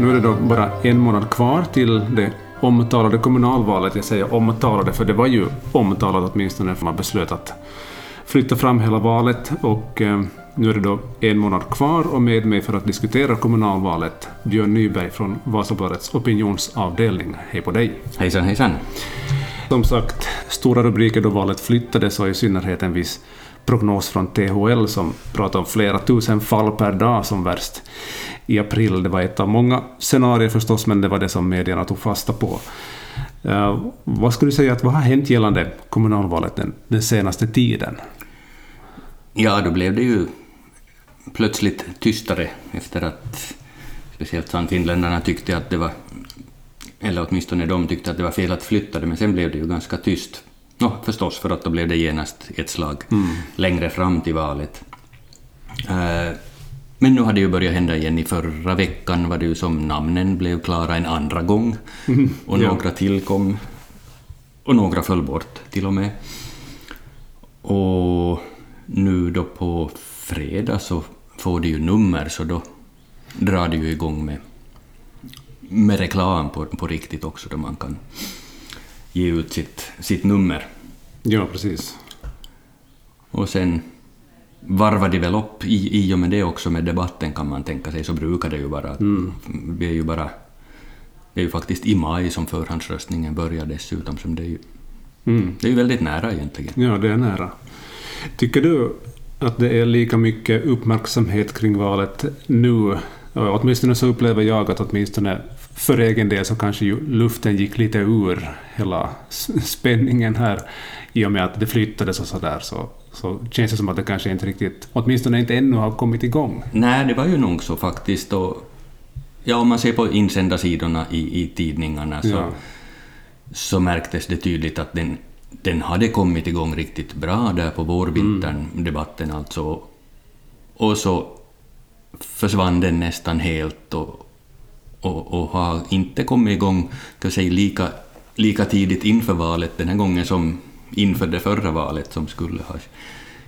nu är det då bara en månad kvar till det omtalade kommunalvalet. Jag säger omtalade för det var ju omtalat åtminstone för man beslöt att flytta fram hela valet och eh, nu är det då en månad kvar och med mig för att diskutera kommunalvalet Björn Nyberg från Vasabladets opinionsavdelning. Hej på dig! Hejsan hejsan! Som sagt, stora rubriker då valet flyttades och i synnerhet en viss prognos från THL som pratar om flera tusen fall per dag som värst i april. Det var ett av många scenarier förstås, men det var det som medierna tog fasta på. Uh, vad skulle du säga att vad har hänt gällande kommunalvalet den, den senaste tiden? Ja, då blev det ju plötsligt tystare efter att speciellt sannfinländarna tyckte att det var, eller åtminstone de tyckte att det var fel att flytta det, men sen blev det ju ganska tyst. Nå, förstås, för att då blev det genast ett slag mm. längre fram till valet. Uh, men nu har det ju börjat hända igen. I förra veckan var det ju som namnen blev klara en andra gång. Mm, och ja. några tillkom. Och några föll bort till och med. Och nu då på fredag så får det ju nummer, så då drar det ju igång med, med reklam på, på riktigt också, då man kan ge ut sitt, sitt nummer. Ja, precis. Och sen varvar de väl upp i, i och med det också med debatten kan man tänka sig, så brukar det ju vara. Mm. Vi är ju bara... Det är ju faktiskt i maj som förhandsröstningen börjar dessutom, som det är ju... Mm. Det är ju väldigt nära egentligen. Ja, det är nära. Tycker du att det är lika mycket uppmärksamhet kring valet nu? Åtminstone så upplever jag att åtminstone för egen del så kanske ju luften gick lite ur hela spänningen här i och med att det flyttades och sådär. Så, så känns det som att det kanske inte riktigt, åtminstone inte ännu har kommit igång. Nej, det var ju nog så faktiskt. Och, ja, om man ser på insändarsidorna i, i tidningarna så, ja. så märktes det tydligt att den den hade kommit igång riktigt bra där på vårvintern, mm. debatten alltså. Och så försvann den nästan helt och, och, och har inte kommit igång kan säga, lika, lika tidigt inför valet den här gången som inför det förra valet som skulle ha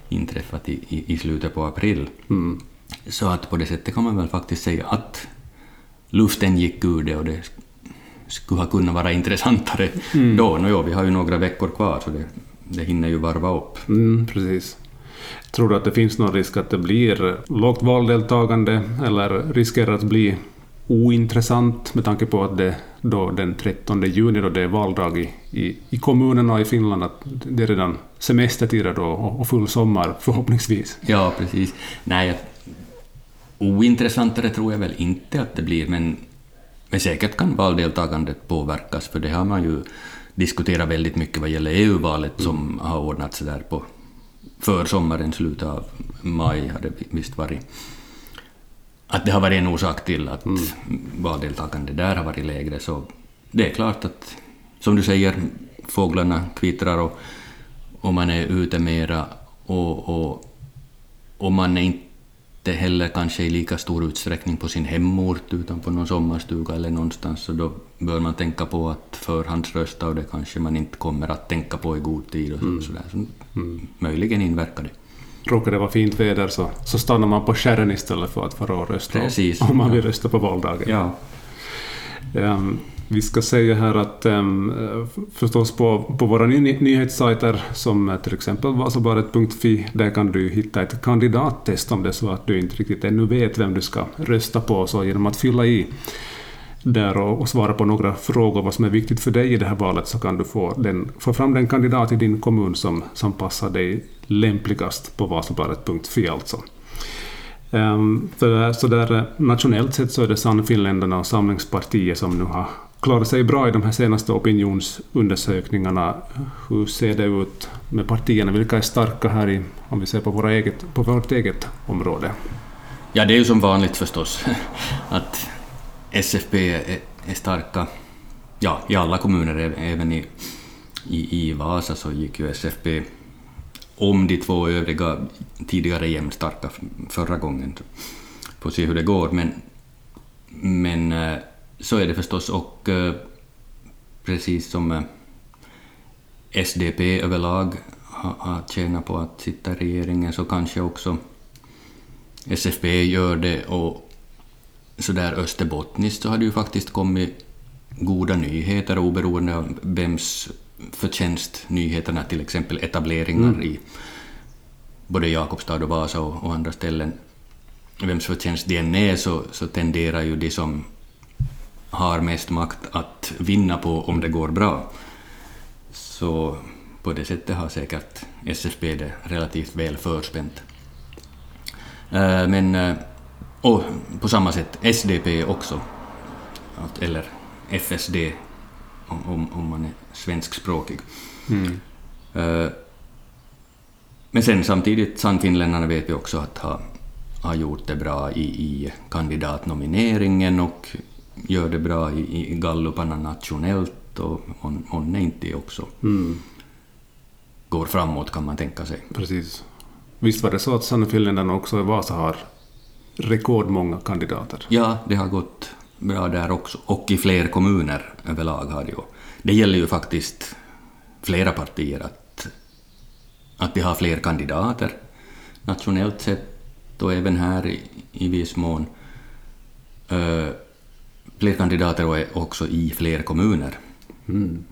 inträffat i, i, i slutet på april. Mm. Så att på det sättet kan man väl faktiskt säga att luften gick ur det och det skulle ha kunnat vara intressantare mm. då. No, jo, vi har ju några veckor kvar så det, det hinner ju varva upp. Mm, precis. Tror du att det finns någon risk att det blir lågt valdeltagande eller riskerar att bli ointressant med tanke på att det då den 13 juni då det är valdag i, i, i kommunerna i Finland, att det är redan semestertider då och, och full sommar förhoppningsvis. Ja, precis. Nej, ointressantare tror jag väl inte att det blir, men men säkert kan valdeltagandet påverkas, för det har man ju diskuterat väldigt mycket vad gäller EU-valet som har ordnats där på försommaren, slutet av maj har det visst varit. Att det har varit en orsak till att mm. valdeltagandet där har varit lägre, så det är klart att, som du säger, fåglarna kvittrar och, och man är ute mera och, och, och man är inte inte heller kanske i lika stor utsträckning på sin hemort utan på någon sommarstuga eller någonstans så då bör man tänka på att förhandsrösta och det kanske man inte kommer att tänka på i god tid och mm. sådär. Så mm. Möjligen inverkar det. Råkar det vara fint väder så, så stannar man på skärren istället för att fara och rösta Precis, om man vill rösta på valdagen. Ja. Um, vi ska säga här att um, förstås på, på våra ny nyhetssajter som till exempel vasabladet.fi, där kan du hitta ett kandidattest om det är så att du inte riktigt ännu vet vem du ska rösta på. Så genom att fylla i där och, och, svara på några frågor vad som är viktigt för dig i det här valet så kan du få, den, få fram den kandidat i din kommun som, som passar dig lämpligast på vasabladet.fi alltså. Um, för så där, eh, nationellt sett så är det Sannfinländarna och Samlingspartiet som nu har klarat sig bra i de här senaste opinionsundersökningarna. Hur ser det ut med partierna? Vilka är starka här i, om vi ser på, våra eget, på vårt eget område? Ja, det är ju som vanligt förstås att SFP är, är starka. Ja, i alla kommuner, även i, i, i Vasa så gick ju SFP om de två övriga tidigare jämnstarka förra gången. Får se hur det går, men, men eh, så är det förstås. Och eh, precis som eh, SDP överlag har tjänat på att sitta i regeringen så kanske också SFP gör det. Och, sådär österbottniskt så har det ju faktiskt kommit goda nyheter oberoende av vems förtjänst nyheterna, till exempel etableringar mm. i både Jakobstad och Vasa och, och, andra ställen, vems förtjänst det än är så, så tenderar ju de som har mest makt att vinna på om det går bra. Så på det sättet har säkert SSB det relativt väl förspänt. Eh, men, eh, och på samma sätt SDP också, eller FSD om, om man är svenskspråkig. Mm. Eh, men sen samtidigt, Sannfinländarna vet vi också att ha, har gjort det bra i, i kandidatnomineringen och gör det bra i, i galluparna nationellt och om inte också mm. går framåt kan man tänka sig. Precis. Visst var det så att Sannfinländarna också i Vasa har rekordmånga kandidater? Ja, det har gått bra där också. Och i fler kommuner överlag har det ju. Det gäller ju faktiskt flera partier att, att de har fler kandidater nationellt sett och även här i, i viss mån. Uh, fler kandidater och också i fler kommuner. Mm,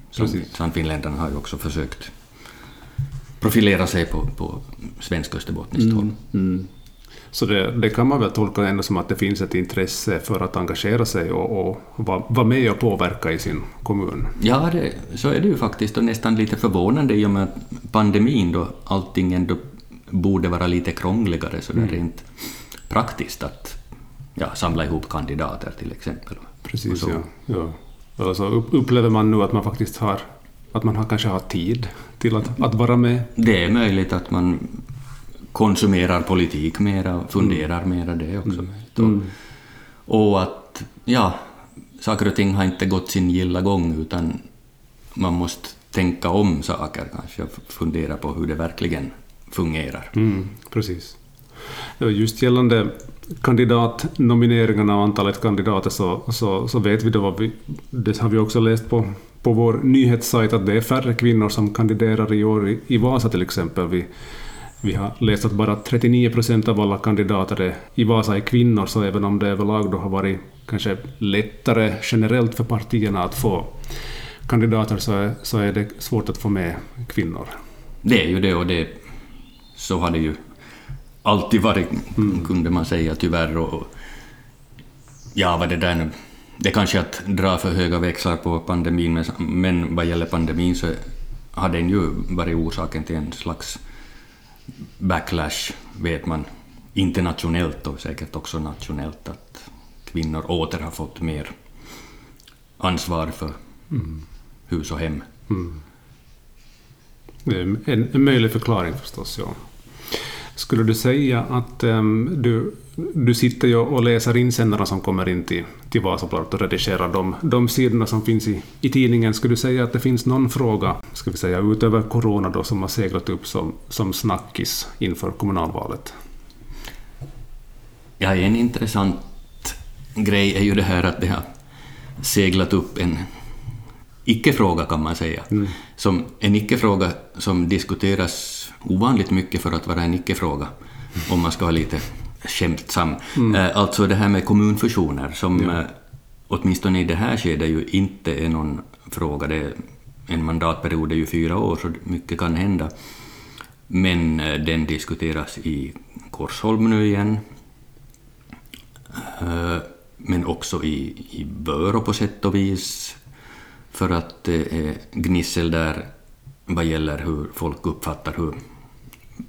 Sannfinländarna har ju också försökt profilera sig på, på svensk österbottniskt håll. Mm, mm. Så det, det, kan man väl tolka ändå som att det finns ett intresse för att engagera sig och, och vara var med och påverka i sin kommun. Ja, det, så är det ju faktiskt och nästan lite förvånande i och med pandemin då allting ändå borde vara lite krångligare så det är mm. rent praktiskt att ja, samla ihop kandidater till exempel. Precis, ja. ja. Alltså upplever man nu att man faktiskt har att man har, kanske har tid till att, att vara med? Det är möjligt att man konsumerar politik mera, funderar mm. mera det också. Mm. Och att, ja, saker och ting har inte gått sin gilla gång utan man måste tänka om saker kanske och fundera på hur det verkligen fungerar. Mm, precis. Just gällande kandidatnomineringarna och antalet kandidater så, så, så vet vi då vi, det har vi också läst på, på vår nyhetssajt att det är färre kvinnor som kandiderar i år i, i Vasa till exempel. Vi, vi har läst att bara 39 procent av alla kandidater i Vasa är kvinnor, så även om det överlag då har varit kanske lättare generellt för partierna att få kandidater så är, så är det svårt att få med kvinnor. Det är ju det och det, så har det ju alltid varit, mm. kunde man säga tyvärr. Och, ja, vad det där nu... Det kanske är att dra för höga växlar på pandemin, men vad gäller pandemin så har den ju varit orsaken till en slags backlash, vet man, internationellt och säkert också nationellt, att kvinnor åter har fått mer ansvar för mm. hus och hem. Mm. mm. Det är en, en möjlig förklaring förstås, ja. Skulle du säga att um, du, du sitter ju och läser insändarna som kommer in till, till Vasabladet och redigerar de, de sidorna som finns i, i tidningen. Skulle du säga att det finns någon fråga, ska vi säga, utöver corona då, som har seglat upp som, som snackis inför kommunalvalet? Ja, en intressant grej är ju det här att det har seglat upp en icke-fråga kan man säga. Mm. Som en icke-fråga som diskuteras ovanligt mycket för att vara en icke-fråga, om man ska vara lite skämtsam. Mm. Eh, alltså det här med kommunfusioner, som ja. Eh, åtminstone i det här skedet ju inte är någon fråga. Det en mandatperiod är ju fyra år, så mycket kan hända. Men eh, den diskuteras i Korsholm nu igen. Men också i, i Börå på sätt och vis, för att det är gnissel där vad gäller hur folk uppfattar hur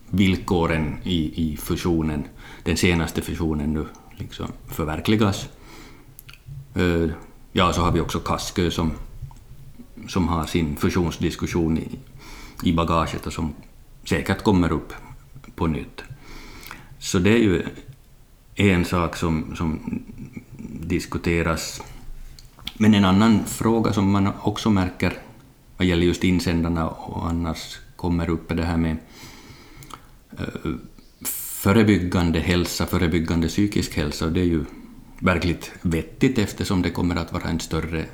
villkoren i, i fusionen, den senaste fusionen nu liksom förverkligas. Eh, ja, så har vi också Kaskö som, som har sin fusionsdiskussion i, i bagaget och som säkert kommer upp på nytt. Så det är ju en sak som, som diskuteras. Men en annan fråga som man också märker vad gäller just insändarna och annars kommer upp är det här med förebyggande hälsa, förebyggande psykisk hälsa, och det är ju verkligt vettigt eftersom det kommer att vara en större,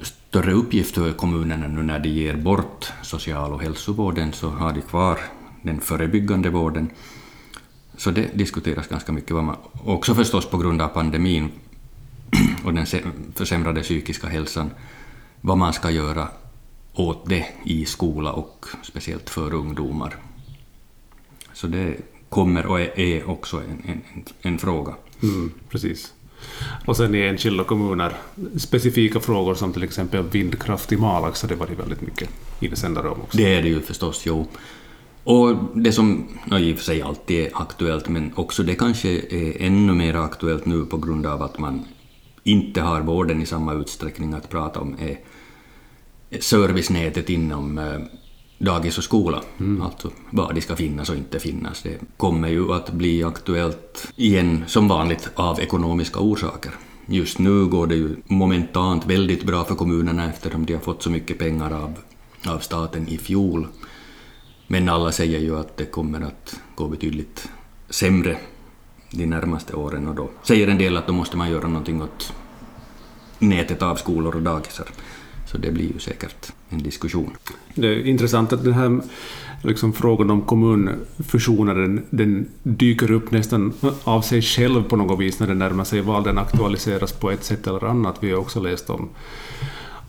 större uppgift för kommunerna nu när de ger bort social och hälsovården, så har de kvar den förebyggande vården. Så det diskuteras ganska mycket, vad man, också förstås på grund av pandemin och den försämrade psykiska hälsan, vad man ska göra åt det i skola och speciellt för ungdomar. Så det kommer och är också en, en, en fråga. Mm, precis. Och sen i enskilda kommuner, specifika frågor som till exempel vindkraft i Malax har det varit väldigt mycket insändare om också. Det är det ju förstås, jo. Och det som i och för sig alltid är aktuellt, men också det kanske är ännu mer aktuellt nu på grund av att man inte har vården i samma utsträckning att prata om, är servicenätet inom eh, dagis och skola. Mm. Alltså vad det ska finnas och inte finnas. Det kommer ju att bli aktuellt igen, som vanligt, av ekonomiska orsaker. Just nu går det ju momentant väldigt bra för kommunerna eftersom de har fått så mycket pengar av, av staten i fjol. Men alla säger ju att det kommer att gå betydligt sämre de närmaste åren och då säger en del att då måste man göra någonting åt nätet av skolor och dagisar. Så det blir ju säkert en diskussion. Det är intressant att den här liksom, frågan om kommunfusioner den, den, dyker upp nästan av sig själv på något vis när den närmar sig val. Den aktualiseras på ett sätt eller annat. Vi har också läst om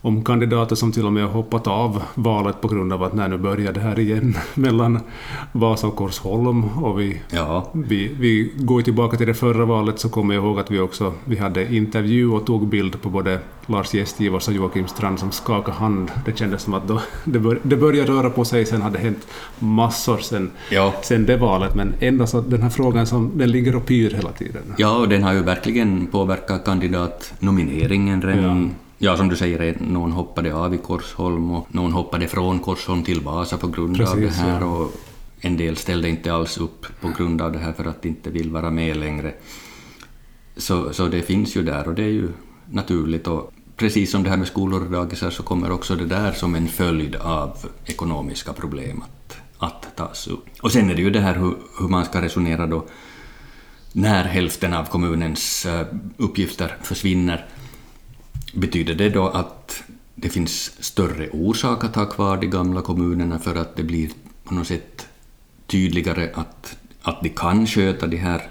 om kandidater som till och med har hoppat av valet på grund av att när nu börjar det här igen mellan Vasa och Korsholm. Och vi, ja. vi, vi går tillbaka till det förra valet så kommer jag ihåg att vi också vi hade intervju och tog bild på både Lars Gästgivars och Joakim Strand som skakade hand. Det kändes som att då, det, bör, det började röra på sig, sen hade hänt massor sen, ja. sen det valet, men ändå så den här frågan som den ligger och pyr hela tiden. Ja, och den har ju verkligen påverkat kandidatnomineringen redan ja Ja, som du säger, någon hoppade av i Korsholm och någon hoppade från Korsholm till Vasa på grund Precis, av det här. Ja. Och en del ställde inte alls upp på grund av det här för att de inte vill vara med längre. Så, så det finns ju där och det är ju naturligt. Och precis som det här med skolor och dagisar så kommer också det där som en följd av ekonomiska problem att, att tas upp. Och sen är det ju det här hur, hur man ska resonera då när hälften av kommunens eh, uppgifter försvinner Betyder det då att det finns större orsak att ha kvar de gamla kommunerna för att det blir på något sätt tydligare att, att de kan sköta de här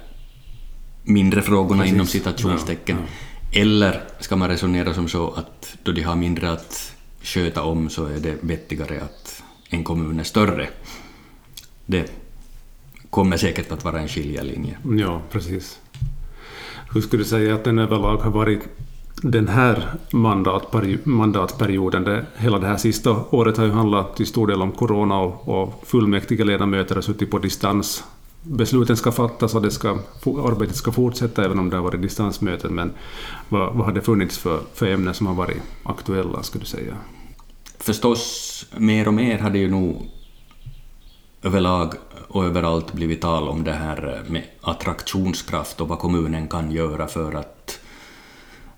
mindre frågorna Precis. inom citationstecken? Ja, ja. Eller ska man resonera som så att då de har mindre att sköta om så är det vettigare att en kommun är större? Det kommer säkert att vara en skiljelinje. Ja, precis. Hur skulle du säga att den överlag har varit den här mandatperioden, det, hela det här sista året har ju handlat till stor del om corona och, och fullmäktige ledamöter har suttit på distans. Besluten ska fattas och det ska, arbetet ska fortsätta även om det har varit distansmöten. Men vad, vad har det funnits för, för ämnen som har varit aktuella, skulle du säga? Förstås, mer och mer har det ju nog överlag och överallt blivit tal om det här med attraktionskraft och vad kommunen kan göra för att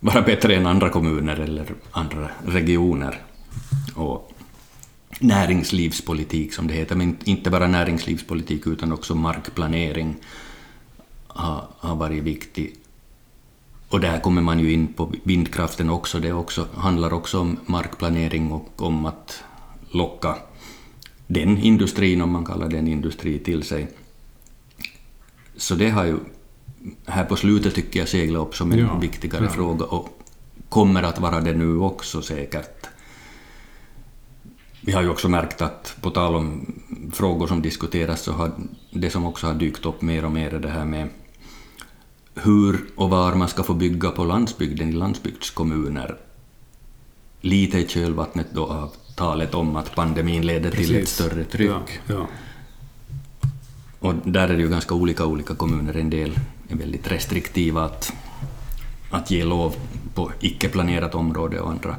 vara bättre än andra kommuner eller andra regioner. Och näringslivspolitik, som det heter, men inte bara näringslivspolitik utan också markplanering har, har varit viktig. Och där kommer man ju in på vindkraften också. Det också, handlar också om markplanering och om att locka den industrin, om man kallar den industri, till sig. Så det har ju här på slutet tycker jag segla upp som en ja, viktigare ja. fråga och kommer att vara det nu också säkert. Vi har ju också märkt att på tal om frågor som diskuteras så har det som också har dykt upp mer och mer är det här med hur och var man ska få bygga på landsbygden i landsbygdskommuner. Lite i kölvattnet då av talet om att pandemin leder Precis. till ett större tryck. Ja. Och där är det ju ganska olika olika kommuner. En del är väldigt restriktiva att, att ge lov på icke-planerat område och andra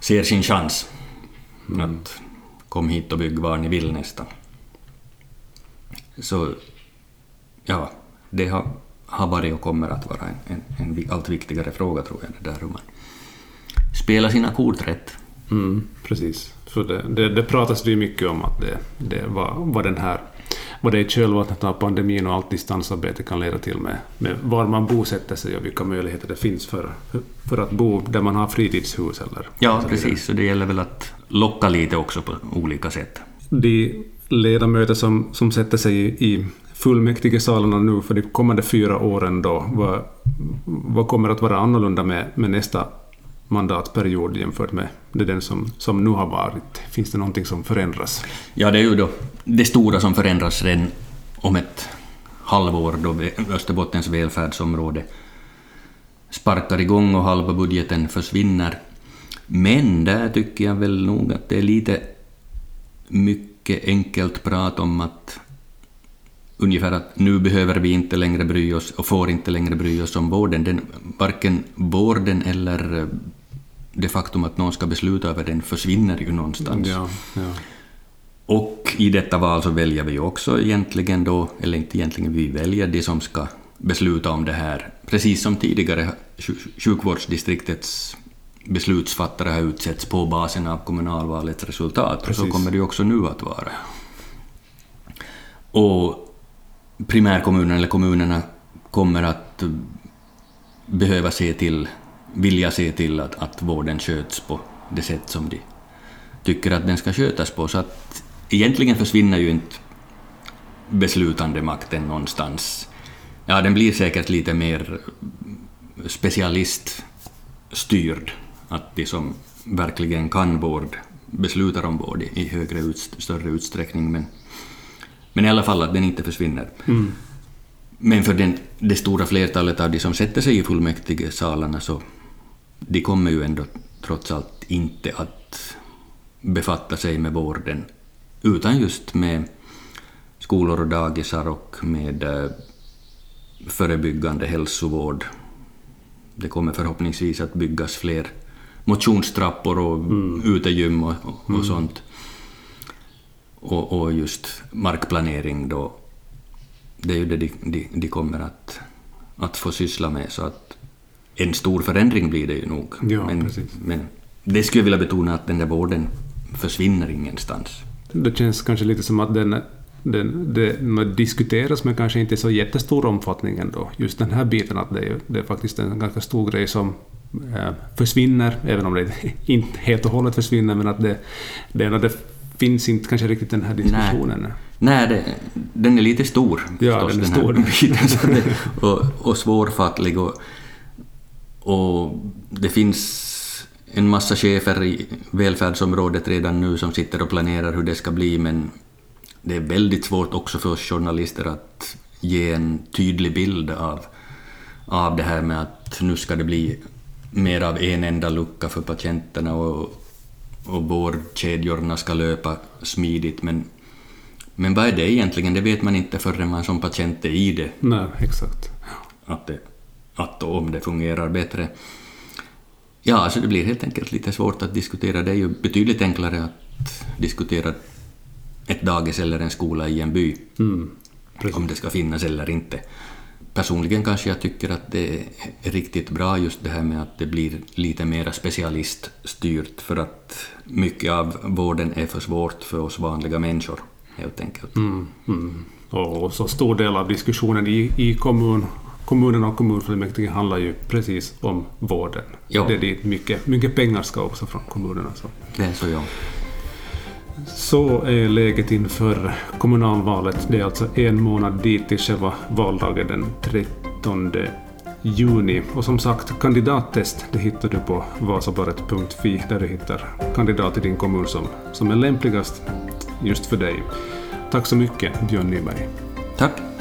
ser sin chans mm. att kom hit och bygg var ni vill nästan. Så ja, det har, har varit och kommer att vara en, en, en allt viktigare fråga tror jag, det där hur man spelar sina kort rätt. Mm, precis. För det, det, det pratas ju mycket om att det, det var, var den här vad det i kölvattnet av pandemin och allt distansarbete kan leda till med, med var man bosätter sig och vilka möjligheter det finns för, för att bo där man har fritidshus. Eller, ja, precis. Så det gäller väl att locka lite också på olika sätt. De ledamöter som, som sätter sig i, i fullmäktigesalarna nu för de kommande fyra åren då? Vad, vad kommer att vara annorlunda med, med nästa mandatperiod jämfört med den som, som nu har varit? Finns det någonting som förändras? Ja, det är ju då det stora som förändras redan om ett halvår då Österbottens välfärdsområde sparkar igång och halva budgeten försvinner. Men där tycker jag väl nog att det är lite mycket enkelt prat om att ungefär att nu behöver vi inte längre bry oss och får inte längre bry oss om vården. Den, varken vården eller eh, det faktum att någon ska besluta över den försvinner ju någonstans. Ja, ja. Och i detta val så väljer vi också egentligen då, eller inte egentligen, vi väljer de som ska besluta om det här. Precis som tidigare sjukvårdsdistriktets beslutsfattare har utsetts på basen av kommunalvalets resultat. Precis. Så kommer det ju också nu att vara. Och primärkommunen eller kommunerna kommer att behöva se till, vilja se till att, att vården sköts på det sätt som de tycker att den ska skötas på. Så att egentligen försvinner ju inte beslutande makten någonstans. Ja, den blir säkert lite mer specialiststyrd, att de som verkligen kan vård beslutar om vård i högre ut, större utsträckning, men, men i alla fall att den inte försvinner. Mm. Men för den, det stora flertalet av de som sätter sig i fullmäktigesalarna så de kommer ju ändå trots allt inte att befatta sig med vården utan just med skolor och dagisar och med eh, förebyggande hälsovård. Det kommer förhoppningsvis att byggas fler motionstrappor och mm. utegym och, och, mm. sånt. Och, och, just markplanering då, det är ju det de, de, de, kommer att, att få syssla med. Så att en stor förändring blir det ju nog. Ja, men, men det skulle jag vilja betona att den där vården försvinner ingenstans. Det känns kanske lite som att den, den, det diskuteras men kanske inte i så jättestor omfattning ändå. Just den här biten att det är, det är faktiskt en ganska stor grej som äh, försvinner, även om det inte helt och hållet försvinner, men att det, det, det finns inte kanske riktigt den här diskussionen. Nej, Nej det, den är lite stor. Ja, förstås, den är stor. Biten, det, och, och svårfattlig. Och, och det finns en massa chefer i välfärdsområdet redan nu som sitter och planerar hur det ska bli, men det är väldigt svårt också för oss journalister att ge en tydlig bild av, av det här med att nu ska det bli mer av en enda lucka för patienterna och, och vårdkedjorna ska löpa smidigt, men men vad är det egentligen? Det vet man inte förrän man som patient är i det. Nej, exakt. Att, det, att om det fungerar bättre. Ja, alltså det blir helt enkelt lite svårt att diskutera. Det är ju betydligt enklare att diskutera ett dagis eller en skola i en by. Mm, om det ska finnas eller inte. Personligen kanske jag tycker att det är riktigt bra just det här med att det blir lite mer specialiststyrt för att mycket av vården är för svårt för oss vanliga människor helt enkelt. Mm, mm. Och så stor del av diskussionen i, i kommun kommunerna och kommunfullmäktige handlar ju precis om vården. Jo. Det är dit mycket, mycket pengar ska också från kommunerna. Så. Det är så, ja. Så är läget inför kommunalvalet. Det är alltså en månad dit till själva valdagen den 13 juni. Och som sagt, kandidattest det hittar du på vasabaret.fi där du hittar kandidat i din kommun som, som är lämpligast just för dig. Tack så mycket, Björn Nyberg. Tack.